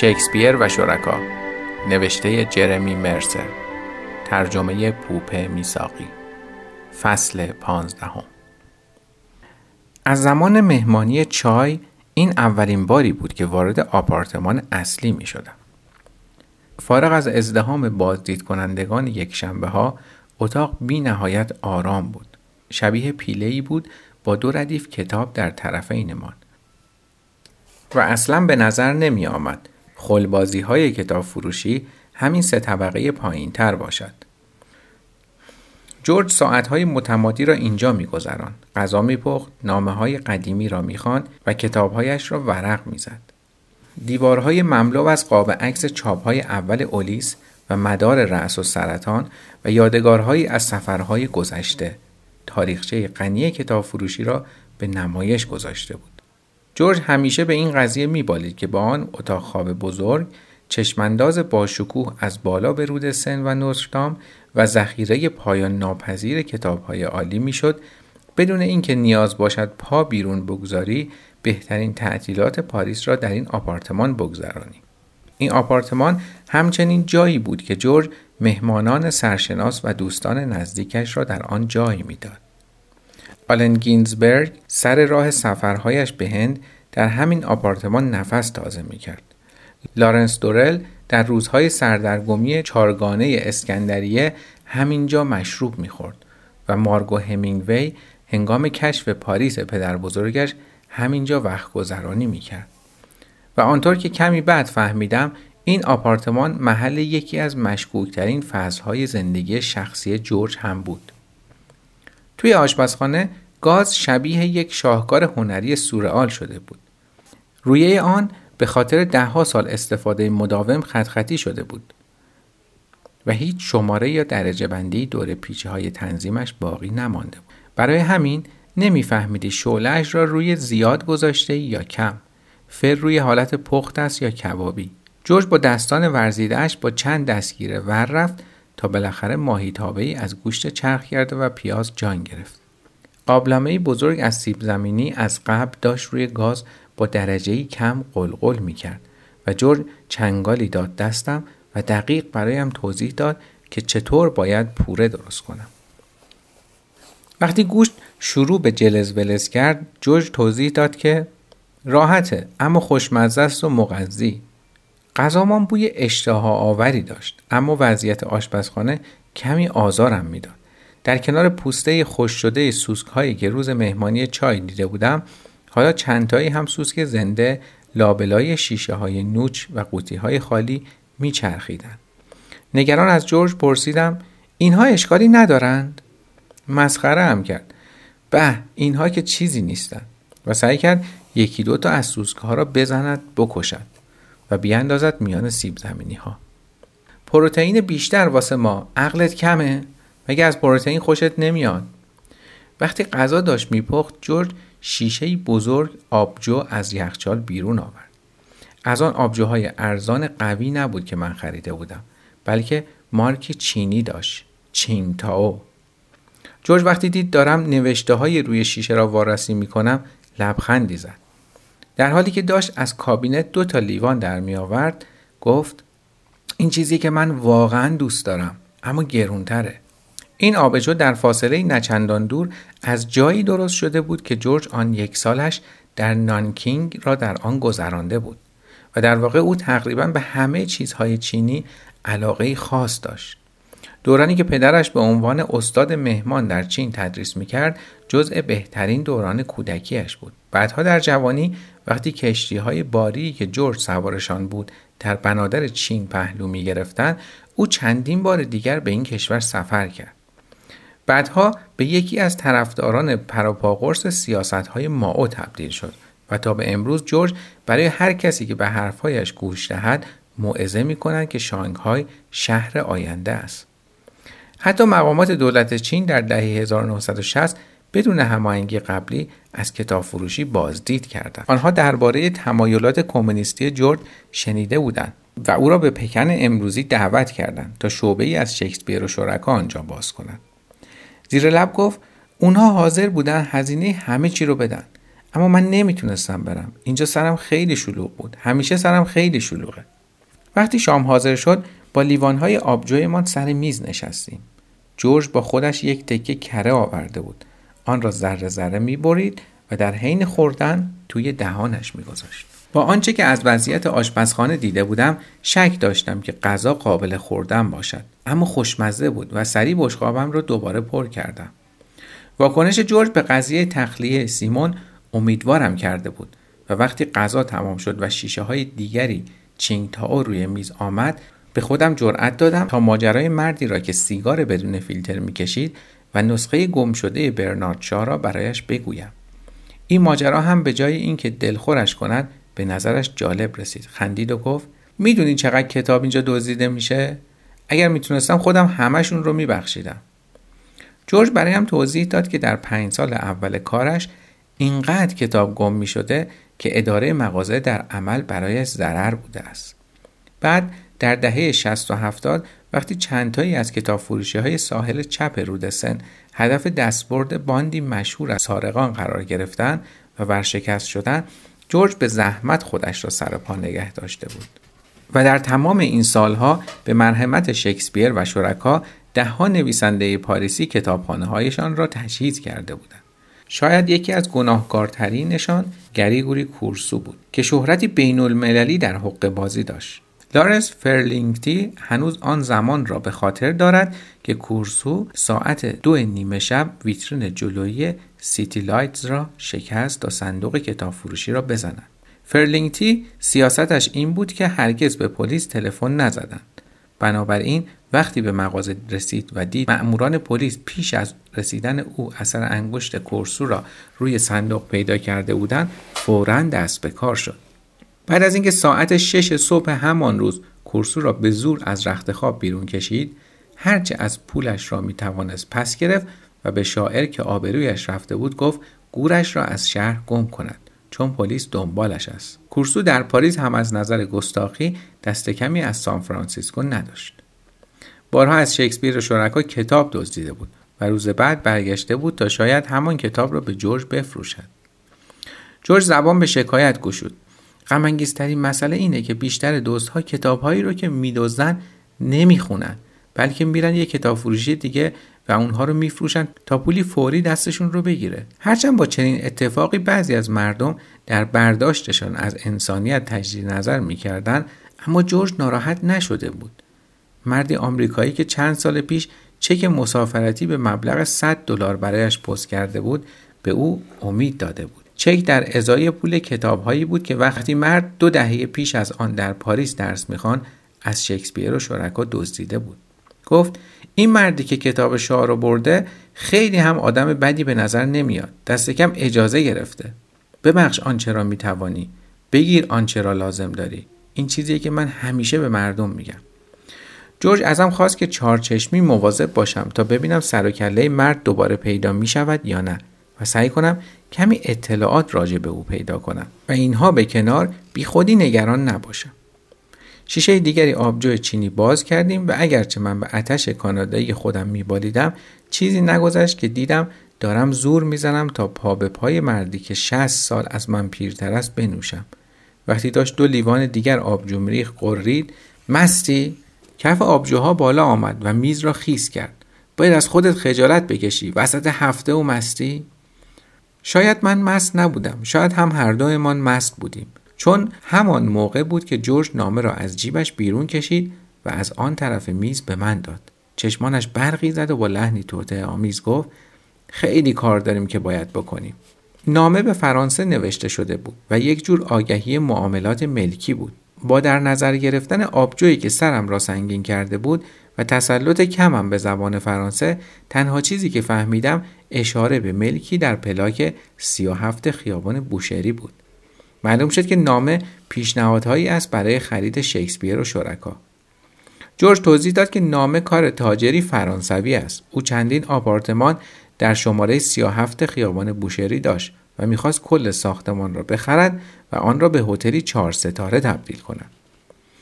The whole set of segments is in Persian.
شکسپیر و شرکا نوشته جرمی مرسر ترجمه پوپه میساقی فصل پانزدهم از زمان مهمانی چای این اولین باری بود که وارد آپارتمان اصلی می شدم. فارغ از ازدهام بازدید کنندگان یک شنبه ها اتاق بی نهایت آرام بود. شبیه پیله بود با دو ردیف کتاب در طرفینمان. و اصلا به نظر نمی آمد خلبازی های کتاب فروشی همین سه طبقه پایین تر باشد. جورج ساعت های متمادی را اینجا میگذران غذا میپخت نامه های قدیمی را می‌خواند و کتابهایش را ورق می‌زد دیوارهای مملو از قاب عکس چاپهای اول اولیس و مدار رأس و سرطان و یادگارهایی از سفرهای گذشته تاریخچه غنی کتاب فروشی را به نمایش گذاشته بود. جورج همیشه به این قضیه میبالید که با آن اتاق خواب بزرگ چشمانداز باشکوه از بالا به رود سن و نوستردام و ذخیره پایان ناپذیر کتابهای عالی می‌شد. بدون اینکه نیاز باشد پا بیرون بگذاری بهترین تعطیلات پاریس را در این آپارتمان بگذرانی. این آپارتمان همچنین جایی بود که جورج مهمانان سرشناس و دوستان نزدیکش را در آن جای می‌داد. آلن گینزبرگ سر راه سفرهایش به هند در همین آپارتمان نفس تازه می کرد. لارنس دورل در روزهای سردرگمی چارگانه اسکندریه همینجا مشروب می‌خورد و مارگو همینگوی هنگام کشف پاریس پدر بزرگش همینجا وقت گذرانی می‌کرد. و آنطور که کمی بعد فهمیدم این آپارتمان محل یکی از مشکوکترین فضلهای زندگی شخصی جورج هم بود. توی آشپزخانه گاز شبیه یک شاهکار هنری سورئال شده بود. روی آن به خاطر دهها سال استفاده مداوم خطخطی شده بود و هیچ شماره یا درجه بندی دور پیچه های تنظیمش باقی نمانده بود. برای همین نمیفهمیدی شعلهاش را روی زیاد گذاشته یا کم فر روی حالت پخت است یا کبابی جورج با دستان ورزیدهش با چند دستگیره ور رفت تا بالاخره ماهی ای از گوشت چرخ کرده و پیاز جان گرفت قابلمه بزرگ از سیب زمینی از قبل داشت روی گاز با درجه کم قلقل می کرد و جورج چنگالی داد دستم و دقیق برایم توضیح داد که چطور باید پوره درست کنم. وقتی گوشت شروع به جلز ولز کرد جورج توضیح داد که راحته اما خوشمزه است و مغذی غذامان بوی اشتها آوری داشت اما وضعیت آشپزخانه کمی آزارم می‌داد در کنار پوسته خوش شده سوسک هایی که روز مهمانی چای دیده بودم حالا چندتایی هم سوسک زنده لابلای شیشه های نوچ و قوطی های خالی میچرخیدند. نگران از جورج پرسیدم اینها اشکالی ندارند؟ مسخره هم کرد. به اینها که چیزی نیستند و سعی کرد یکی دو تا از سوسک ها را بزند بکشد و بیاندازد میان سیب زمینی ها. پروتئین بیشتر واسه ما عقلت کمه مگه از پروتئین خوشت نمیاد وقتی غذا داشت میپخت جورج شیشه بزرگ آبجو از یخچال بیرون آورد. از آن آبجوهای ارزان قوی نبود که من خریده بودم بلکه مارک چینی داشت چینتاو جورج وقتی دید دارم نوشته های روی شیشه را وارسی می کنم لبخندی زد در حالی که داشت از کابینت دو تا لیوان در می آورد گفت این چیزی که من واقعا دوست دارم اما گرونتره این آبجو در فاصله نچندان دور از جایی درست شده بود که جورج آن یک سالش در نانکینگ را در آن گذرانده بود و در واقع او تقریبا به همه چیزهای چینی علاقه خاص داشت. دورانی که پدرش به عنوان استاد مهمان در چین تدریس می‌کرد جزء بهترین دوران کودکیش بود. بعدها در جوانی وقتی کشتی های باری که جورج سوارشان بود در بنادر چین پهلو می گرفتن او چندین بار دیگر به این کشور سفر کرد. بعدها به یکی از طرفداران پروپاقرس سیاست های ماو تبدیل شد و تا به امروز جورج برای هر کسی که به حرفهایش گوش دهد موعظه می کند که شانگهای شهر آینده است. حتی مقامات دولت چین در دهه 1960 بدون هماهنگی قبلی از کتاب فروشی بازدید کردند. آنها درباره تمایلات کمونیستی جورج شنیده بودند و او را به پکن امروزی دعوت کردند تا شعبه ای از شکسپیر و شرکا آنجا باز کنند. زیر لب گفت اونها حاضر بودن هزینه همه چی رو بدن اما من نمی‌تونستم برم. اینجا سرم خیلی شلوغ بود. همیشه سرم خیلی شلوغه. وقتی شام حاضر شد با لیوانهای آبجویمان سر میز نشستیم. جورج با خودش یک تکه کره آورده بود. آن را ذره ذره می‌برید و در حین خوردن توی دهانش میگذاشت. با آنچه که از وضعیت آشپزخانه دیده بودم شک داشتم که غذا قابل خوردن باشد. اما خوشمزه بود و سریع بشقابم را دوباره پر کردم. واکنش جورج به قضیه تخلیه سیمون امیدوارم کرده بود و وقتی غذا تمام شد و شیشه های دیگری چینگتاو روی میز آمد به خودم جرأت دادم تا ماجرای مردی را که سیگار بدون فیلتر می‌کشید و نسخه گم شده برنارد شا را برایش بگویم. این ماجرا هم به جای اینکه دلخورش کند به نظرش جالب رسید. خندید و گفت می‌دونی چقدر کتاب اینجا دزدیده میشه؟ اگر می‌تونستم خودم همشون رو میبخشیدم. جورج برایم توضیح داد که در پنج سال اول کارش اینقدر کتاب گم می شده که اداره مغازه در عمل برایش ضرر بوده است. بعد در دهه 60 و 70 وقتی چندتایی از کتاب فروشی های ساحل چپ رودسن هدف دستبرد باندی مشهور از سارقان قرار گرفتن و ورشکست شدن جورج به زحمت خودش را سر پا نگه داشته بود. و در تمام این سالها به مرحمت شکسپیر و شرکا دهها نویسنده پاریسی کتابخانه هایشان را تجهیز کرده بودند. شاید یکی از گناهکارترینشان گریگوری کورسو بود که شهرتی بین المللی در حقه بازی داشت. لارنس فرلینگتی هنوز آن زمان را به خاطر دارد که کورسو ساعت دو نیمه شب ویترین جلویی سیتی لایتز را شکست تا صندوق کتاب فروشی را بزنند. فرلینگتی سیاستش این بود که هرگز به پلیس تلفن نزدند. بنابراین وقتی به مغازه رسید و دید مأموران پلیس پیش از رسیدن او اثر انگشت کورسو را روی صندوق پیدا کرده بودند فورا دست به کار شد بعد از اینکه ساعت شش صبح همان روز کورسو را به زور از رخت خواب بیرون کشید هرچه از پولش را می توانست پس گرفت و به شاعر که آبرویش رفته بود گفت گورش را از شهر گم کند چون پلیس دنبالش است. کورسو در پاریس هم از نظر گستاخی دست کمی از سان فرانسیسکو نداشت. بارها از شکسپیر و شرکا کتاب دزدیده بود و روز بعد برگشته بود تا شاید همان کتاب را به جورج بفروشد. جورج زبان به شکایت گشود. غمانگیزترین مسئله اینه که بیشتر دزدها کتابهایی رو که میدزدن نمی‌خونن بلکه میرن یه کتاب فروشی دیگه و اونها رو میفروشن تا پولی فوری دستشون رو بگیره. هرچند با چنین اتفاقی بعضی از مردم در برداشتشان از انسانیت تجدید نظر می‌کردن اما جورج ناراحت نشده بود. مردی آمریکایی که چند سال پیش چک مسافرتی به مبلغ 100 دلار برایش پست کرده بود به او امید داده بود. چک در ازای پول کتابهایی بود که وقتی مرد دو دهه پیش از آن در پاریس درس می‌خوان از شکسپیر و شرکا دزدیده بود. گفت این مردی که کتاب شاه رو برده خیلی هم آدم بدی به نظر نمیاد. دست کم اجازه گرفته. ببخش آنچه را می‌توانی. بگیر آنچه را لازم داری. این چیزیه که من همیشه به مردم میگم. جورج ازم خواست که چارچشمی مواظب باشم تا ببینم سر و کله مرد دوباره پیدا می شود یا نه. و سعی کنم کمی اطلاعات راجع به او پیدا کنم و اینها به کنار بی خودی نگران نباشم. شیشه دیگری آبجو چینی باز کردیم و اگرچه من به آتش کانادایی خودم میبالیدم چیزی نگذشت که دیدم دارم زور می‌زنم تا پا به پای مردی که 60 سال از من پیرتر است بنوشم. وقتی داشت دو لیوان دیگر آبجو مریخ قرید مستی کف آبجوها بالا آمد و میز را خیس کرد. باید از خودت خجالت بکشی. وسط هفته و مستی؟ شاید من مست نبودم. شاید هم هر دومان مست بودیم. چون همان موقع بود که جورج نامه را از جیبش بیرون کشید و از آن طرف میز به من داد. چشمانش برقی زد و با لحنی توته آمیز گفت خیلی کار داریم که باید بکنیم. نامه به فرانسه نوشته شده بود و یک جور آگهی معاملات ملکی بود. با در نظر گرفتن آبجویی که سرم را سنگین کرده بود و تسلط کمم به زبان فرانسه تنها چیزی که فهمیدم اشاره به ملکی در پلاک 37 خیابان بوشهری بود. معلوم شد که نامه پیشنهادهایی است برای خرید شکسپیر و شرکا. جورج توضیح داد که نامه کار تاجری فرانسوی است. او چندین آپارتمان در شماره 37 خیابان بوشهری داشت. و می‌خواست کل ساختمان را بخرد و آن را به هتلی چهار ستاره تبدیل کند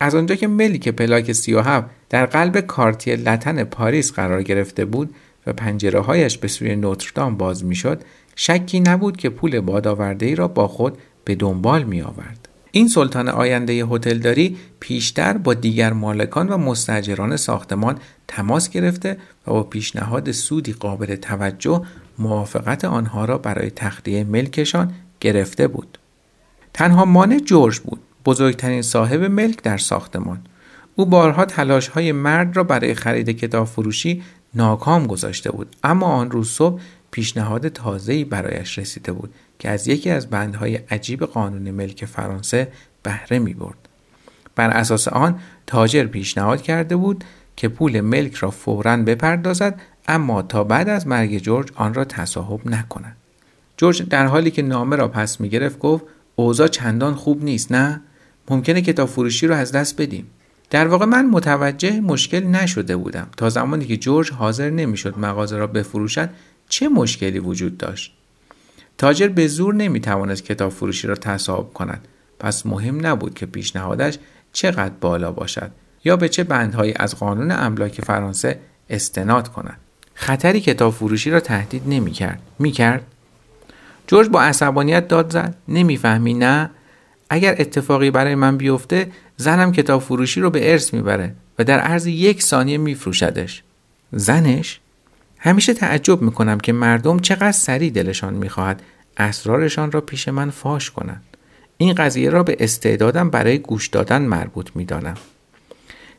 از آنجا که ملیک پلاک 37 در قلب کارتی لتن پاریس قرار گرفته بود و پنجره هایش به سوی نوتردام باز می‌شد شکی نبود که پول بادآورده ای را با خود به دنبال می آورد. این سلطان آینده هتلداری پیشتر با دیگر مالکان و مستجران ساختمان تماس گرفته و با پیشنهاد سودی قابل توجه موافقت آنها را برای تخلیه ملکشان گرفته بود. تنها مانع جورج بود بزرگترین صاحب ملک در ساختمان او بارها تلاش های مرد را برای خرید کتاب فروشی ناکام گذاشته بود اما آن روز صبح پیشنهاد تازه‌ای برایش رسیده بود که از یکی از بندهای عجیب قانون ملک فرانسه بهره می برد. بر اساس آن تاجر پیشنهاد کرده بود که پول ملک را فورا بپردازد اما تا بعد از مرگ جورج آن را تصاحب نکند. جورج در حالی که نامه را پس می گرفت گفت اوضاع چندان خوب نیست نه؟ ممکنه کتاب فروشی رو از دست بدیم. در واقع من متوجه مشکل نشده بودم. تا زمانی که جورج حاضر نمی‌شد مغازه را بفروشد چه مشکلی وجود داشت؟ تاجر به زور نمی توانست کتاب فروشی را تصاحب کند. پس مهم نبود که پیشنهادش چقدر بالا باشد یا به چه بندهایی از قانون املاک فرانسه استناد کند. خطری کتاب فروشی را تهدید نمی کرد می کرد جورج با عصبانیت داد زد. نمی‌فهمی؟ نه. اگر اتفاقی برای من بیفته زنم کتاب فروشی رو به ارث می‌بره و در عرض یک ثانیه میفروشدش. زنش؟ همیشه تعجب می‌کنم که مردم چقدر سریع دلشان می‌خواهد اسرارشان را پیش من فاش کنند. این قضیه را به استعدادم برای گوش دادن مربوط می‌دانم.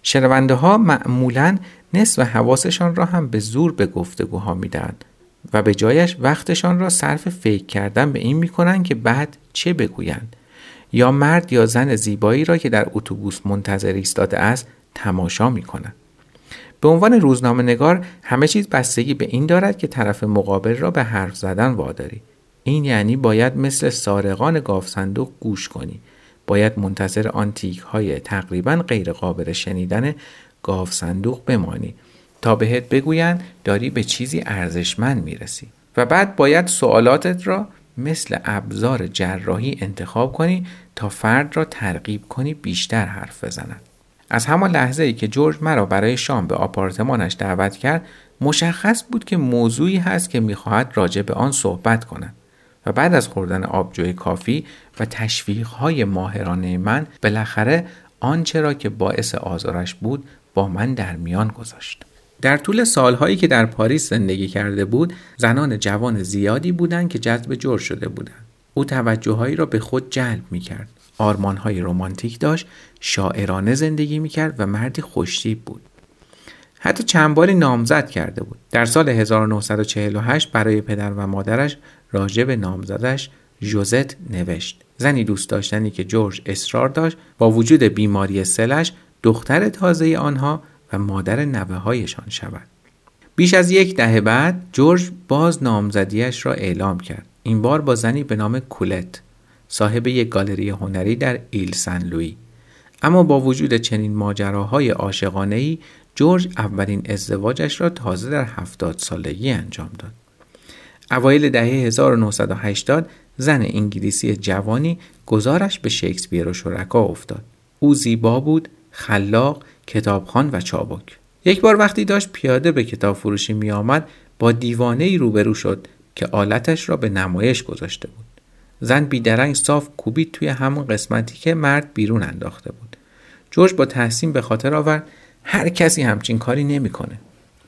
شنونده ها معمولا نصف حواسشان را هم به زور به گفتگوها می‌دهند و به جایش وقتشان را صرف فکر کردن به این می‌کنند که بعد چه بگویند یا مرد یا زن زیبایی را که در اتوبوس منتظر ایستاده است تماشا می‌کنند. به عنوان روزنامه نگار همه چیز بستگی به این دارد که طرف مقابل را به حرف زدن واداری. این یعنی باید مثل سارقان گاف صندوق گوش کنی. باید منتظر آنتیک های تقریبا غیر قابل شنیدن گاف صندوق بمانی. تا بهت بگویند داری به چیزی ارزشمند می‌رسی. و بعد باید سوالاتت را مثل ابزار جراحی انتخاب کنی تا فرد را ترغیب کنی بیشتر حرف بزند. از همان لحظه ای که جورج مرا برای شام به آپارتمانش دعوت کرد مشخص بود که موضوعی هست که می‌خواهد راجع به آن صحبت کند. و بعد از خوردن آبجوی کافی و تشویقهای ماهرانه من بالاخره آنچه را که باعث آزارش بود با من در میان گذاشت. در طول سالهایی که در پاریس زندگی کرده بود زنان جوان زیادی بودند که جذب جور شده بودند. او توجههایی را به خود جلب می کرد آرمانهای رمانتیک داشت شاعرانه زندگی می کرد و مردی خوشتیب بود. حتی چند باری نامزد کرده بود. در سال 1948 برای پدر و مادرش راجع نامزدش جوزت نوشت. زنی دوست داشتنی که جورج اصرار داشت با وجود بیماری سلش دختر تازه آنها و مادر نوه هایشان شود. بیش از یک دهه بعد جورج باز نامزدیش را اعلام کرد. این بار با زنی به نام کولت صاحب یک گالری هنری در ایل سن لوی. اما با وجود چنین ماجراهای عاشقانه ای جورج اولین ازدواجش را تازه در هفتاد سالگی انجام داد. اوایل دهه 1980 زن انگلیسی جوانی گزارش به شکسپیر و شرکا افتاد. او زیبا بود، خلاق، کتابخان و چابک. یک بار وقتی داشت پیاده به کتاب فروشی می آمد با دیوانه ای روبرو شد که آلتش را به نمایش گذاشته بود. زن بیدرنگ صاف کوبید توی همون قسمتی که مرد بیرون انداخته بود. جورج با تحسین به خاطر آورد هر کسی همچین کاری نمی‌کنه.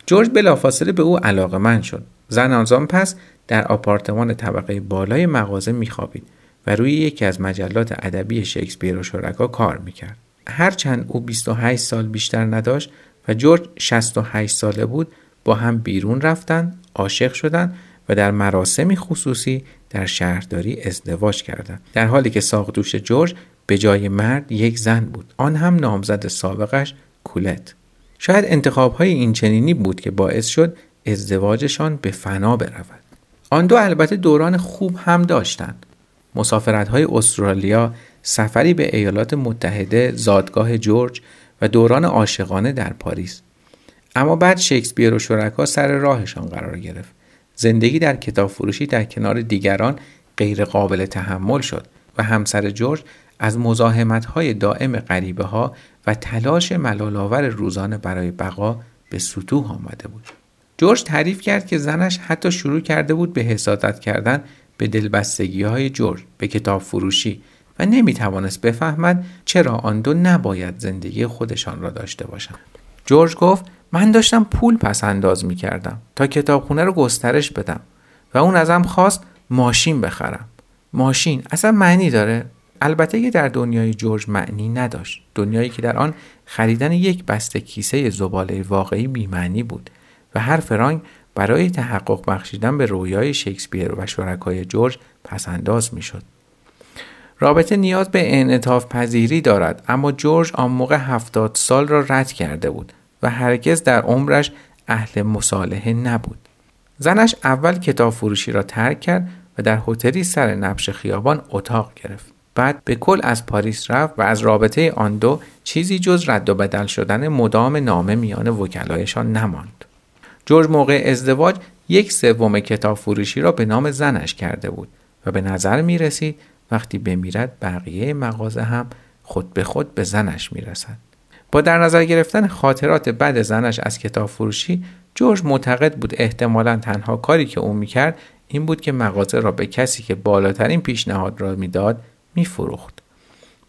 جورج بلافاصله به او علاقه من شد. زن آنزان پس در آپارتمان طبقه بالای مغازه میخوابید و روی یکی از مجلات ادبی شکسپیر و شرکا کار می‌کرد. هرچند او 28 سال بیشتر نداشت و جورج 68 ساله بود با هم بیرون رفتن، عاشق شدند و در مراسمی خصوصی در شهرداری ازدواج کردند. در حالی که ساقدوش جورج به جای مرد یک زن بود. آن هم نامزد سابقش کولت. شاید انتخاب های این چنینی بود که باعث شد ازدواجشان به فنا برود. آن دو البته دوران خوب هم داشتند. مسافرت های استرالیا سفری به ایالات متحده زادگاه جورج و دوران عاشقانه در پاریس. اما بعد شکسپیر و شرکا سر راهشان قرار گرفت. زندگی در کتاب فروشی در کنار دیگران غیر قابل تحمل شد و همسر جورج از مزاحمت های دائم غریبه ها و تلاش ملالاور روزانه برای بقا به سطوح آمده بود. جورج تعریف کرد که زنش حتی شروع کرده بود به حسادت کردن به دلبستگی های جورج به کتاب فروشی و نمی توانست بفهمد چرا آن دو نباید زندگی خودشان را داشته باشند. جورج گفت من داشتم پول پس انداز می کردم تا کتابخونه رو گسترش بدم و اون ازم خواست ماشین بخرم. ماشین اصلا معنی داره؟ البته که در دنیای جورج معنی نداشت. دنیایی که در آن خریدن یک بسته کیسه زباله واقعی بیمعنی بود و هر فرانک برای تحقق بخشیدن به رویای شکسپیر و شرکای جورج پسنداز می‌شد. رابطه نیاز به انعطاف پذیری دارد اما جورج آن موقع هفتاد سال را رد کرده بود و هرگز در عمرش اهل مصالحه نبود. زنش اول کتاب فروشی را ترک کرد و در هتلی سر نبش خیابان اتاق گرفت. بعد به کل از پاریس رفت و از رابطه آن دو چیزی جز رد و بدل شدن مدام نامه میان وکلایشان نماند. جورج موقع ازدواج یک سوم کتاب فروشی را به نام زنش کرده بود و به نظر می رسید وقتی بمیرد بقیه مغازه هم خود به خود به زنش می رسد. با در نظر گرفتن خاطرات بد زنش از کتاب فروشی جورج معتقد بود احتمالا تنها کاری که او می‌کرد این بود که مغازه را به کسی که بالاترین پیشنهاد را می‌داد میفروخت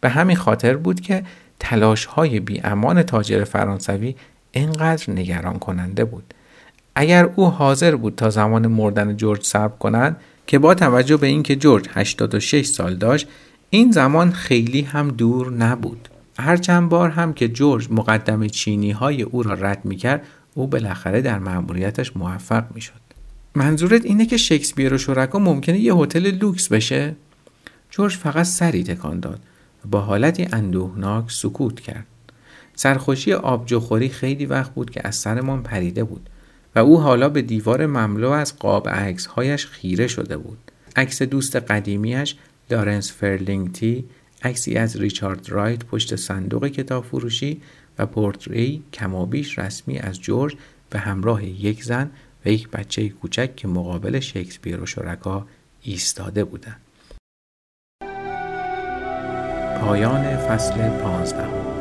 به همین خاطر بود که تلاش های بی امان تاجر فرانسوی اینقدر نگران کننده بود اگر او حاضر بود تا زمان مردن جورج صبر کند که با توجه به اینکه جورج 86 سال داشت این زمان خیلی هم دور نبود هر چند بار هم که جورج مقدم چینی های او را رد می کرد او بالاخره در مأموریتش موفق می شد. منظورت اینه که شکسپیر و شرکا ممکنه یه هتل لوکس بشه؟ جورج فقط سری تکان داد با حالتی اندوهناک سکوت کرد. سرخوشی آبجوخوری خیلی وقت بود که از سرمان پریده بود و او حالا به دیوار مملو از قاب هایش خیره شده بود. عکس دوست قدیمیش لارنس فرلینگتی عکسی از ریچارد رایت پشت صندوق کتاب فروشی و پورتری کمابیش رسمی از جورج به همراه یک زن و یک بچه کوچک که مقابل شکسپیر و شرکا ایستاده بودند. پایان فصل پانزدهم